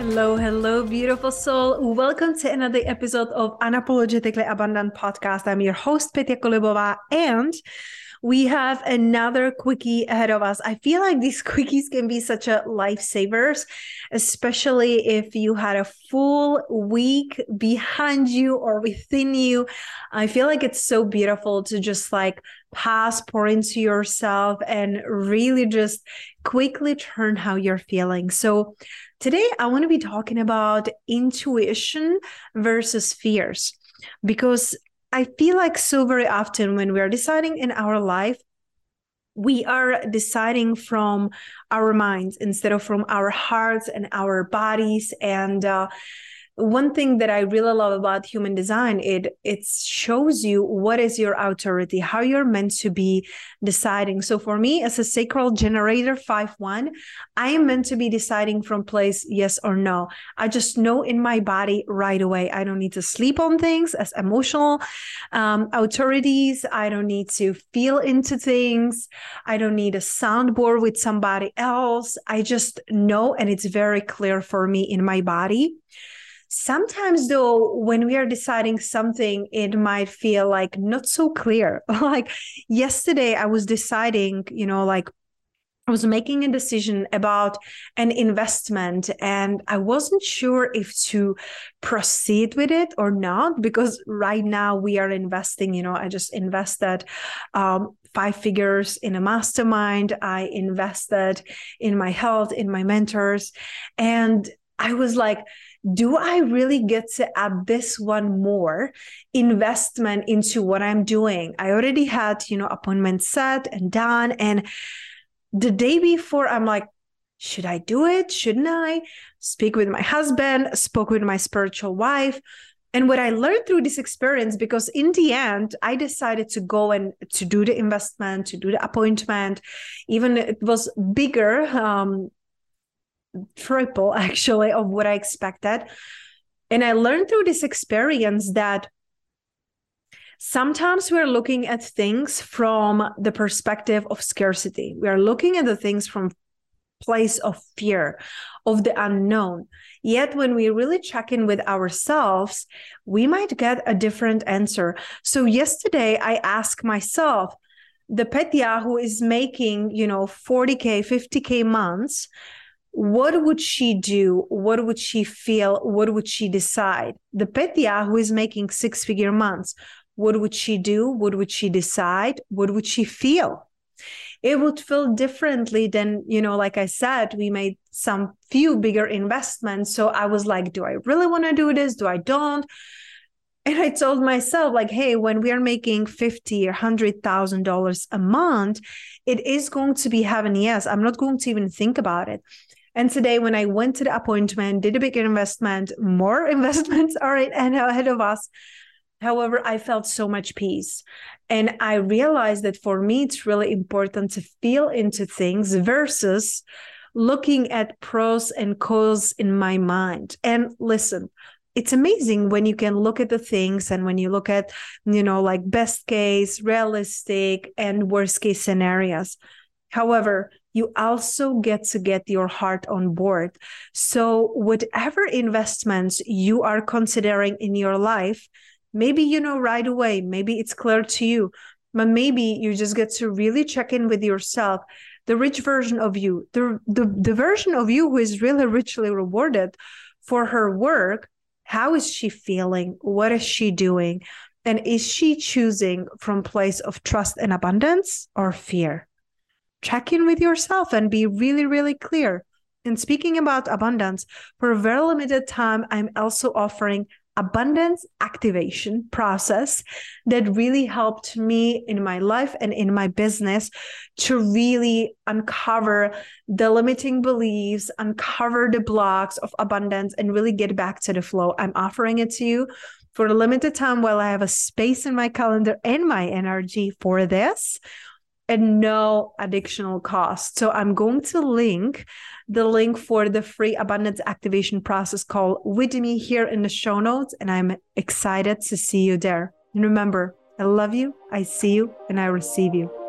Hello, hello, beautiful soul. Welcome to another episode of Unapologetically Abundant Podcast. I'm your host, Petya Kolibova, and we have another quickie ahead of us. I feel like these quickies can be such a lifesavers, especially if you had a full week behind you or within you. I feel like it's so beautiful to just like pass, pour into yourself, and really just quickly turn how you're feeling. So Today, I want to be talking about intuition versus fears because I feel like so very often when we are deciding in our life, we are deciding from our minds instead of from our hearts and our bodies. And uh, one thing that I really love about human design it it shows you what is your authority, how you're meant to be deciding. So for me, as a sacral generator five one, I am meant to be deciding from place yes or no. I just know in my body right away. I don't need to sleep on things as emotional um, authorities. I don't need to feel into things. I don't need a soundboard with somebody else. I just know, and it's very clear for me in my body. Sometimes, though, when we are deciding something, it might feel like not so clear. like yesterday, I was deciding, you know, like I was making a decision about an investment and I wasn't sure if to proceed with it or not because right now we are investing, you know, I just invested um, five figures in a mastermind. I invested in my health, in my mentors. And I was like, do I really get to add this one more investment into what I'm doing? I already had, you know, appointment set and done. And the day before, I'm like, should I do it? Shouldn't I? Speak with my husband, spoke with my spiritual wife. And what I learned through this experience, because in the end, I decided to go and to do the investment, to do the appointment, even it was bigger um, triple actually of what I expected. And I learned through this experience that sometimes we're looking at things from the perspective of scarcity. We are looking at the things from place of fear of the unknown. Yet when we really check in with ourselves, we might get a different answer. So yesterday I asked myself, the Petya who is making, you know, 40k, 50k months, what would she do? What would she feel? What would she decide? The Petya who is making six figure months, what would she do? What would she decide? What would she feel? It would feel differently than, you know, like I said, we made some few bigger investments. So I was like, do I really want to do this? Do I don't? And I told myself, like, hey, when we are making fifty or hundred thousand dollars a month, it is going to be heaven. Yes, I'm not going to even think about it. And today, when I went to the appointment, did a big investment, more investments are ahead of us. However, I felt so much peace. And I realized that for me, it's really important to feel into things versus looking at pros and cons in my mind. And listen, it's amazing when you can look at the things and when you look at, you know, like best case, realistic, and worst case scenarios. However, you also get to get your heart on board. So, whatever investments you are considering in your life, maybe you know right away, maybe it's clear to you, but maybe you just get to really check in with yourself the rich version of you, the, the, the version of you who is really richly rewarded for her work How is she feeling? What is she doing? And is she choosing from place of trust and abundance or fear? Check in with yourself and be really, really clear. And speaking about abundance, for a very limited time, I'm also offering abundance activation process that really helped me in my life and in my business to really uncover the limiting beliefs, uncover the blocks of abundance, and really get back to the flow. I'm offering it to you for a limited time while I have a space in my calendar and my energy for this and no additional cost. So I'm going to link the link for the free abundance activation process call with me here in the show notes. And I'm excited to see you there. And remember, I love you, I see you, and I receive you.